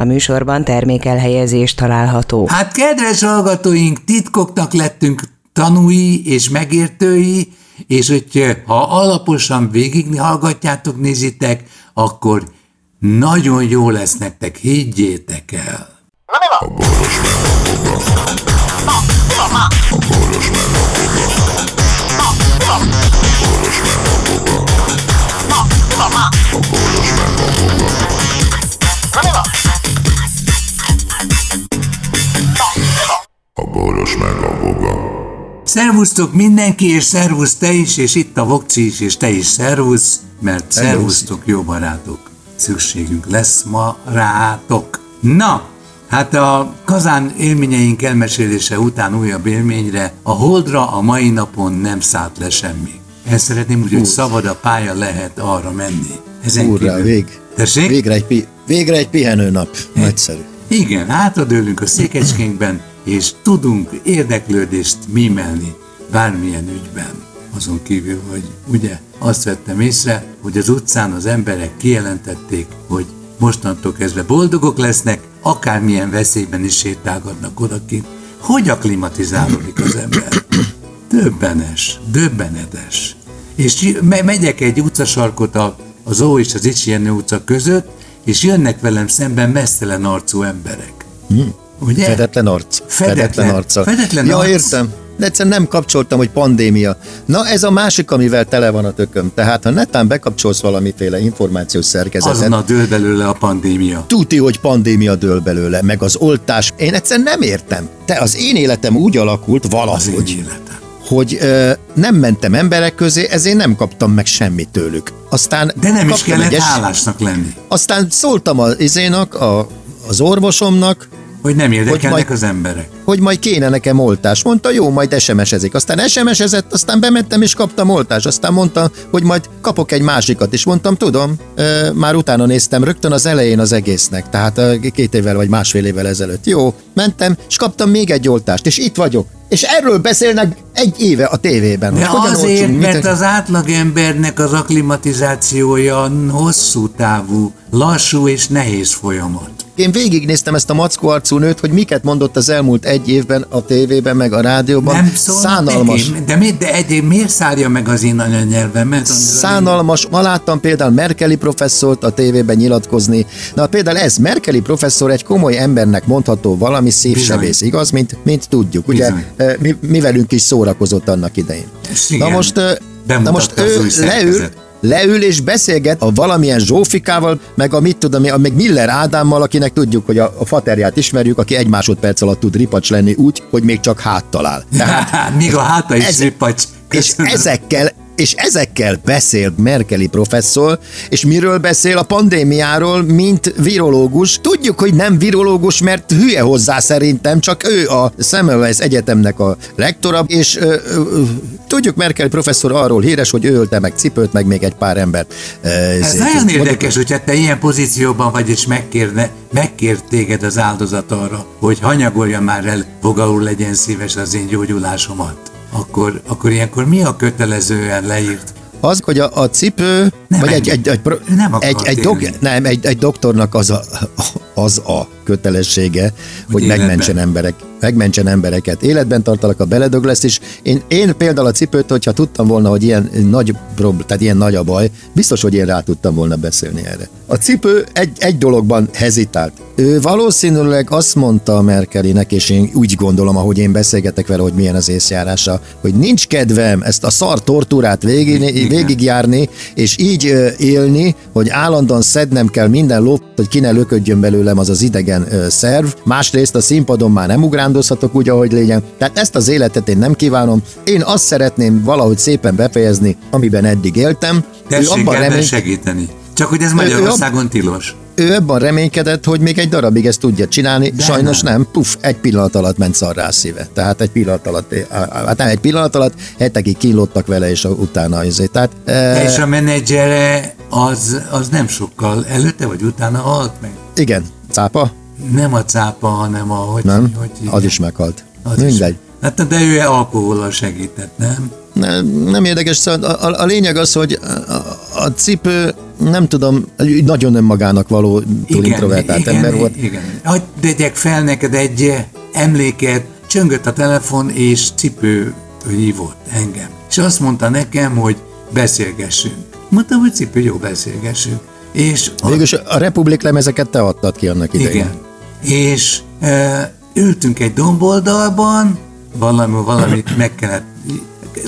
A műsorban termékelhelyezés található. Hát kedves hallgatóink, titkoknak lettünk tanúi és megértői, és hogy ha alaposan végighallgatjátok, nézitek, akkor nagyon jó lesz nektek, higgyétek el. Na mi van? A boros meg a boga. Szervusztok mindenki, és szervusz te is, és itt a Vokci is, és te is szervusz, mert szervusztok jó barátok. Szükségünk lesz ma rátok. Na, hát a kazán élményeink elmesélése után újabb élményre, a holdra a mai napon nem szállt le semmi. Ezt szeretném úgy, hogy szabad a pálya lehet arra menni. Ezen Úrrá, kívül... vég. Tessék? Végre egy, pi- végre egy pihenő nap. Nagyszerű. Igen, hátradőlünk a székecskénkben, és tudunk érdeklődést mímelni bármilyen ügyben. Azon kívül, hogy ugye azt vettem észre, hogy az utcán az emberek kijelentették, hogy mostantól kezdve boldogok lesznek, akármilyen veszélyben is sétálgatnak odakint. Hogy aklimatizálódik az ember? Döbbenes, döbbenetes. És megyek egy utcasarkot a, az Ó és az Icsi utca között, és jönnek velem szemben messzelen arcú emberek. Hmm. Ugye? Fedetlen arc. Fedetlen, fedetlen arca. Fedetlen ja, arc. értem. De egyszerűen nem kapcsoltam, hogy pandémia. Na ez a másik, amivel tele van a tököm. Tehát ha netán bekapcsolsz valamiféle információs szerkezetet. Azonnal dől belőle a pandémia. Tuti, hogy pandémia dől belőle, meg az oltás. Én egyszerűen nem értem. Te az én életem úgy alakult valahogy. Az én életem hogy ö, nem mentem emberek közé, ezért nem kaptam meg semmit tőlük. Aztán De nem is kellett egyes... hálásnak lenni. Aztán szóltam az izénak, a, az orvosomnak, hogy nem érdekelnek hogy majd, az emberek. Hogy majd kéne nekem oltás. Mondta, jó, majd SMS-ezik. Aztán SMS-ezett, aztán bementem és kaptam oltást. Aztán mondta, hogy majd kapok egy másikat. És mondtam, tudom, e, már utána néztem rögtön az elején az egésznek. Tehát e, két évvel vagy másfél évvel ezelőtt. Jó, mentem, és kaptam még egy oltást. És itt vagyok. És erről beszélnek egy éve a tévében. De hogy azért, olcsunk, mert az átlagembernek az aklimatizációja hosszú távú, lassú és nehéz folyamat. Én végignéztem ezt a mackó arcú nőt, hogy miket mondott az elmúlt egy évben a tévében, meg a rádióban. Nem Szánalmas. Neki, de, mi, de egy, miért szárja meg az én anyanyelvemet? Szánalmas. Ma láttam például Merkeli professzort a tévében nyilatkozni. Na például ez, Merkeli professzor egy komoly embernek mondható valami szívsebész, igaz? Mint, mint tudjuk. Ugye mi, mi velünk is szórakozott annak idején. Na most, na most ő leül, leül és beszélget a valamilyen Zsófikával, meg a mit tudom, a, meg Miller Ádámmal, akinek tudjuk, hogy a, a faterját ismerjük, aki egy másodperc alatt tud ripacs lenni úgy, hogy még csak háttalál. Tehát, Míg a háta is ez, ripacs. És ezekkel, és ezekkel beszél Merkeli professzor, és miről beszél a pandémiáról, mint virológus. Tudjuk, hogy nem virológus, mert hülye hozzá szerintem, csak ő a Semmelweis Egyetemnek a lektora, és ö, ö, tudjuk, Merkel professzor arról híres, hogy ő ölte meg cipőt, meg még egy pár embert. Ez nagyon érdekes, hogy te ilyen pozícióban vagy, és megkérne, megkért téged az áldozat arra, hogy hanyagolja már el, fogalul legyen szíves az én gyógyulásomat akkor, akkor ilyenkor mi a kötelezően leírt? Az, hogy a, a cipő, nem vagy egy, egy, egy, nem egy, egy, dok, nem, egy, egy doktornak az a, az a kötelessége, hogy, hogy megmentsen emberek, megmentsen embereket. Életben tartalak a beledög lesz, és én, én például a cipőt, hogyha tudtam volna, hogy ilyen nagy, tehát ilyen nagy a baj, biztos, hogy én rá tudtam volna beszélni erre. A cipő egy, egy dologban hezitált. Ő valószínűleg azt mondta a Merkelinek, és én úgy gondolom, ahogy én beszélgetek vele, hogy milyen az észjárása, hogy nincs kedvem ezt a szar tortúrát végig, végigjárni, és így élni, hogy állandóan szednem kell minden lót, hogy ki ne löködjön belőlem az az idegen szerv. Másrészt a színpadon már nem ugrándozhatok úgy, ahogy legyen. Tehát ezt az életet én nem kívánom. Én azt szeretném valahogy szépen befejezni, amiben eddig éltem. Tessék abban remény... segíteni. Csak hogy ez Magyarországon tilos ő ebben reménykedett, hogy még egy darabig ezt tudja csinálni, De sajnos nem. nem, puf, egy pillanat alatt ment szarrá a szíve. Tehát egy pillanat alatt, hát nem egy pillanat alatt, hetekig kínlottak vele, és utána azért. Tehát, e... És a menedzsere az, az nem sokkal előtte vagy utána halt meg. Igen, cápa? Nem a cápa, hanem a... Hogy, nem, hogy, az is meghalt. Az Mindegy. Is. Hát de ő alkoholal segített, nem? Nem, nem érdekes, szóval a, a, a lényeg az, hogy a, a cipő nem tudom, nagyon önmagának való túl introvertált igen, ember volt. Igen, Hadd tegyek fel neked egy emléket, csöngött a telefon, és cipő hívott engem. És azt mondta nekem, hogy beszélgessünk. Mondtam, hogy cipő, jó beszélgessünk. És a... Végülis a Republik lemezeket te adtad ki annak idején. Igen. És e, ültünk egy domboldalban, valami, valamit meg kellett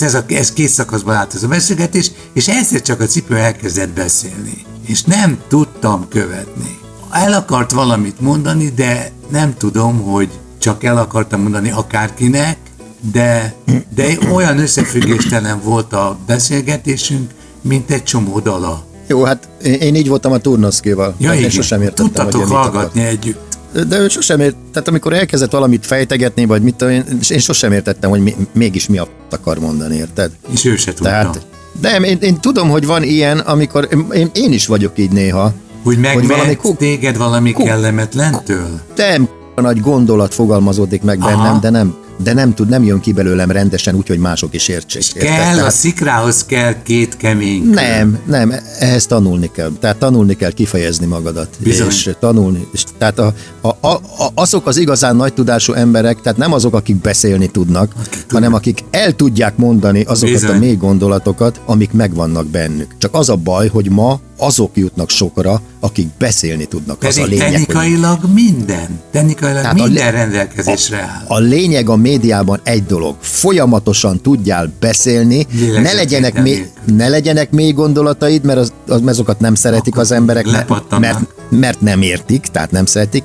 ez, a, ez két szakaszban állt ez a beszélgetés, és egyszer csak a cipő elkezdett beszélni. És nem tudtam követni. El akart valamit mondani, de nem tudom, hogy csak el akartam mondani akárkinek, de, de olyan összefüggéstelen volt a beszélgetésünk, mint egy csomó dala. Jó, hát én így voltam a Turnoszkival. Ja, hát én sosem értettem, Tudtatok hogy hallgatni együtt. De ő sosem ért, tehát amikor elkezdett valamit fejtegetni, vagy mit tudom én, én sosem értettem, hogy mi, mégis mi akar mondani, érted? És ő se tudta. Tehát, de én, én tudom, hogy van ilyen, amikor én, én is vagyok így néha. Hogy megment hogy valami, téged valami kellemetlentől? Nem, nagy gondolat fogalmazódik meg Aha. bennem, de nem, de nem tud, nem jön ki belőlem rendesen úgy, hogy mások is értsék. És kell, Tehát, a szikrához kell két kemény. Nem, nem, ehhez tanulni kell. Tehát tanulni kell kifejezni magadat. Bizony. És tanulni. És tehát a, a, a, a, azok az igazán nagy tudású emberek, tehát nem azok, akik beszélni tudnak, akik hanem akik el tudják mondani azokat Bizony. a mély gondolatokat, amik megvannak bennük. Csak az a baj, hogy ma azok jutnak sokra, akik beszélni tudnak. Pedig az a lényeg, technikailag hogy... minden, technikailag Tehát minden a, rendelkezésre áll. A, a lényeg a médiában egy dolog, folyamatosan tudjál beszélni, ne legyenek, mély, ne legyenek mély gondolataid, mert az, az, azokat nem szeretik Akkor az emberek, mert, mert, mert nem értik, tehát nem szeretik,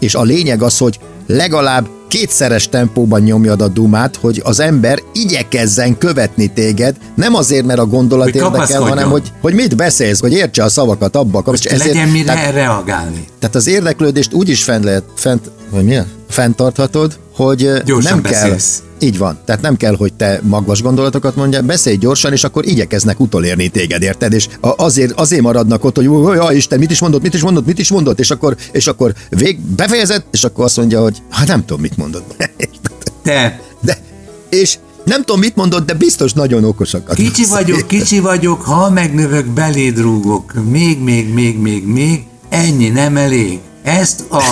és a lényeg az, hogy legalább kétszeres tempóban nyomjad a dumát, hogy az ember igyekezzen követni téged, nem azért, mert a gondolat hogy érdekel, hanem hogy, hogy mit beszélsz, hogy értse a szavakat abba. Hogy ezért, legyen mire tehát, reagálni. Tehát az érdeklődést úgy is fent lehet, fent, vagy mi? fenntarthatod, hogy Gyorsan nem beszélsz. kell. Így van. Tehát nem kell, hogy te magvas gondolatokat mondja, beszélj gyorsan, és akkor igyekeznek utolérni téged, érted? És azért, azért maradnak ott, hogy jó, Isten, mit is mondott, mit is mondott, mit is mondott, és akkor, és akkor vég, befejezett, és akkor azt mondja, hogy hát nem tudom, mit mondott. Te. De, és nem tudom, mit mondott, de biztos nagyon okosak. Kicsi vagyok, kicsi vagyok, ha megnövök, beléd rúgok. Még, még, még, még, még. Ennyi nem elég. Ezt a...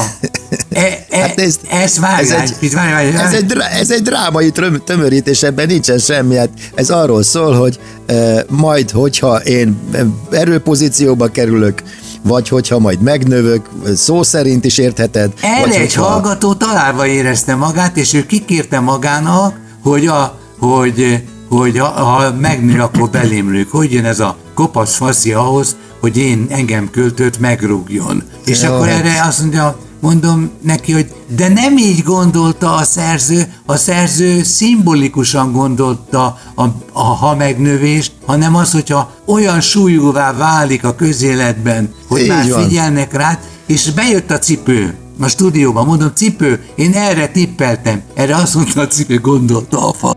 E, e, hát ez, ez, ez, egy, várj, várj, ez, egy, ez egy drámai tömörítés, ebben nincsen semmi. Hát ez arról szól, hogy e, majd, hogyha én erőpozícióba kerülök, vagy hogyha majd megnövök, szó szerint is értheted. El vagy egy hogyha... hallgató találva érezte magát, és ő kikérte magának, hogy, a, hogy, hogy ha, ha megnő, akkor belém Hogy jön ez a kopasz faszi ahhoz, hogy én engem költőt megrúgjon. És Jó, akkor erre azt mondja, mondom neki, hogy de nem így gondolta a szerző, a szerző szimbolikusan gondolta a, a ha megnövést, hanem az, hogyha olyan súlyúvá válik a közéletben, hogy így már van. figyelnek rá, és bejött a cipő a stúdióban, mondom, cipő, én erre tippeltem. Erre azt mondta a cipő, gondolta a fa.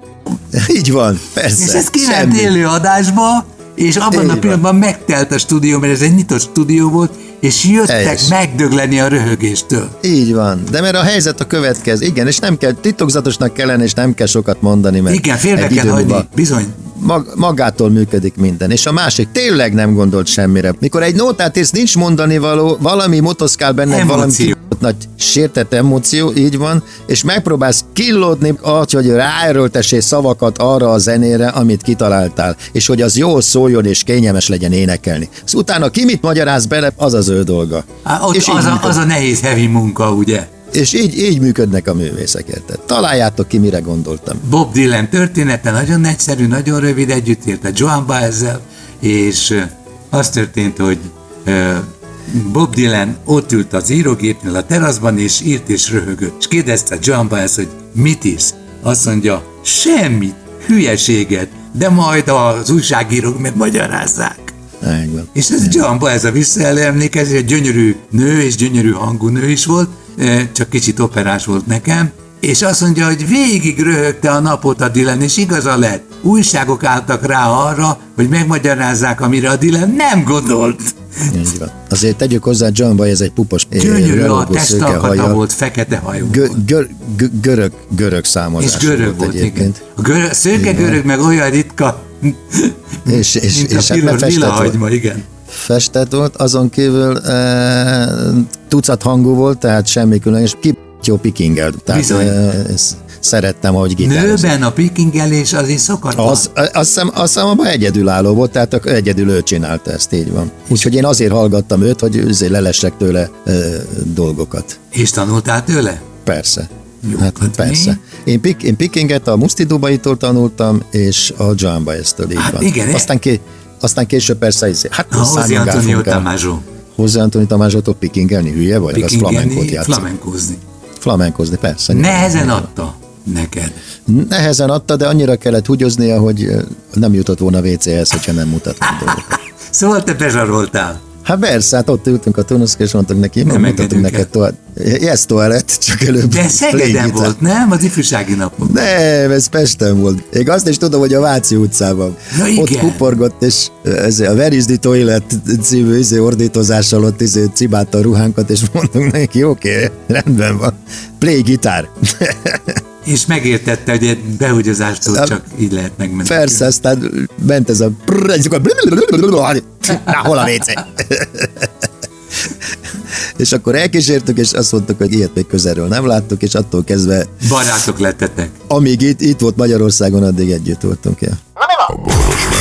Így van, persze. És ez kiment élő adásba, és abban Így a pillanatban van. megtelt a stúdió, mert ez egy nyitott stúdió volt, és jöttek Helyes. megdögleni a röhögéstől. Így van, de mert a helyzet a következő, igen, és nem kell, titokzatosnak kellene, és nem kell sokat mondani, mert Igen, félbe kell hagyni, bizony. Mag, magától működik minden. És a másik tényleg nem gondolt semmire. Mikor egy nótát ész, nincs mondani való, valami motoszkál benne, valami nagy sértett emóció, így van, és megpróbálsz killódni azt, hogy ráerőltessél szavakat arra a zenére, amit kitaláltál, és hogy az jól szóljon és kényelmes legyen énekelni. Szóval utána ki mit magyaráz bele, az az ő dolga. Há, ott és az, a, az a nehéz heavy munka, ugye? És így, így működnek a művészek, érted? Találjátok ki, mire gondoltam. Bob Dylan története nagyon egyszerű, nagyon rövid, együtt a Joan Baez-zel, és az történt, hogy Bob Dylan ott ült az írógépnél a teraszban, és írt és röhögött. És kérdezte John Baez, hogy mit is? Azt mondja, semmit, hülyeséget, de majd az újságírók megmagyarázzák. Megvan. És ez John Baez a visszaemlékezés, egy gyönyörű nő és gyönyörű hangú nő is volt, csak kicsit operás volt nekem, és azt mondja, hogy végig röhögte a napot a Dylan, és igaza lett. Újságok álltak rá arra, hogy megmagyarázzák, amire a Dylan nem gondolt. Így van. Azért tegyük hozzá, John Boy, ez egy pupos Gyönyörű a testalkata volt, fekete hajú gö, gö, gö, görög, görög számozás És görög volt, volt egyébként. A görög, szőke görög meg olyan ritka, és, és, és hát lila hagyma, igen festett volt, azon kívül e, tucat hangú volt, tehát semmi különös, ki jó pikingel. Tehát Bizony. E, szerettem, hogy gitározott. Nőben a pikingelés azért szokott? Az, azt hiszem, azt hiszem abban egyedülálló volt, tehát egyedül ő csinálta ezt, így van. Úgyhogy én azért hallgattam őt, hogy azért lelessek tőle e, dolgokat. És tanultál tőle? Persze. Jó, hát, hát persze. Mi? Én, pik, én Pikinget a Muszti Dubaitól tanultam, és a John Baez-től így hát van. Igen, Aztán ki, aztán később persze, izé, hát Hozzá Antonio Tamázsó. Hozzá Antonio Tamázsótól pikingelni, hülye vagy? Pikingelni, az flamenkót játszik. Flamenkózni. Flamenkózni, persze. Nehezen adta neked. Nehezen adta, de annyira kellett húgyoznia, hogy nem jutott volna WC-hez, hogyha nem mutattam dolgokat. Szóval te bezsaroltál. Hát persze, hát ott ültünk a tunuszka, és mondtak neki, nem mutatunk neked tovább. Ez toalett, csak előbb. De Szegeden volt, nem? Az ifjúsági napok. Nem, ez Pesten volt. Én azt is tudom, hogy a Váci utcában. Ja, igen. Ott kuporgott, és ez a the toilet című izé ordítozással ott izé cibálta a ruhánkat, és mondtunk neki, oké, okay, rendben van. Play gitár. És megértette, hogy egy behugyozástól csak így lehet megmenni. Persze, aztán ment ez a... Na, hol a WC? és akkor elkísértük, és azt mondtuk, hogy ilyet még közelről nem láttuk, és attól kezdve... Barátok lettetek. Amíg itt, itt volt Magyarországon, addig együtt voltunk, ja. A boros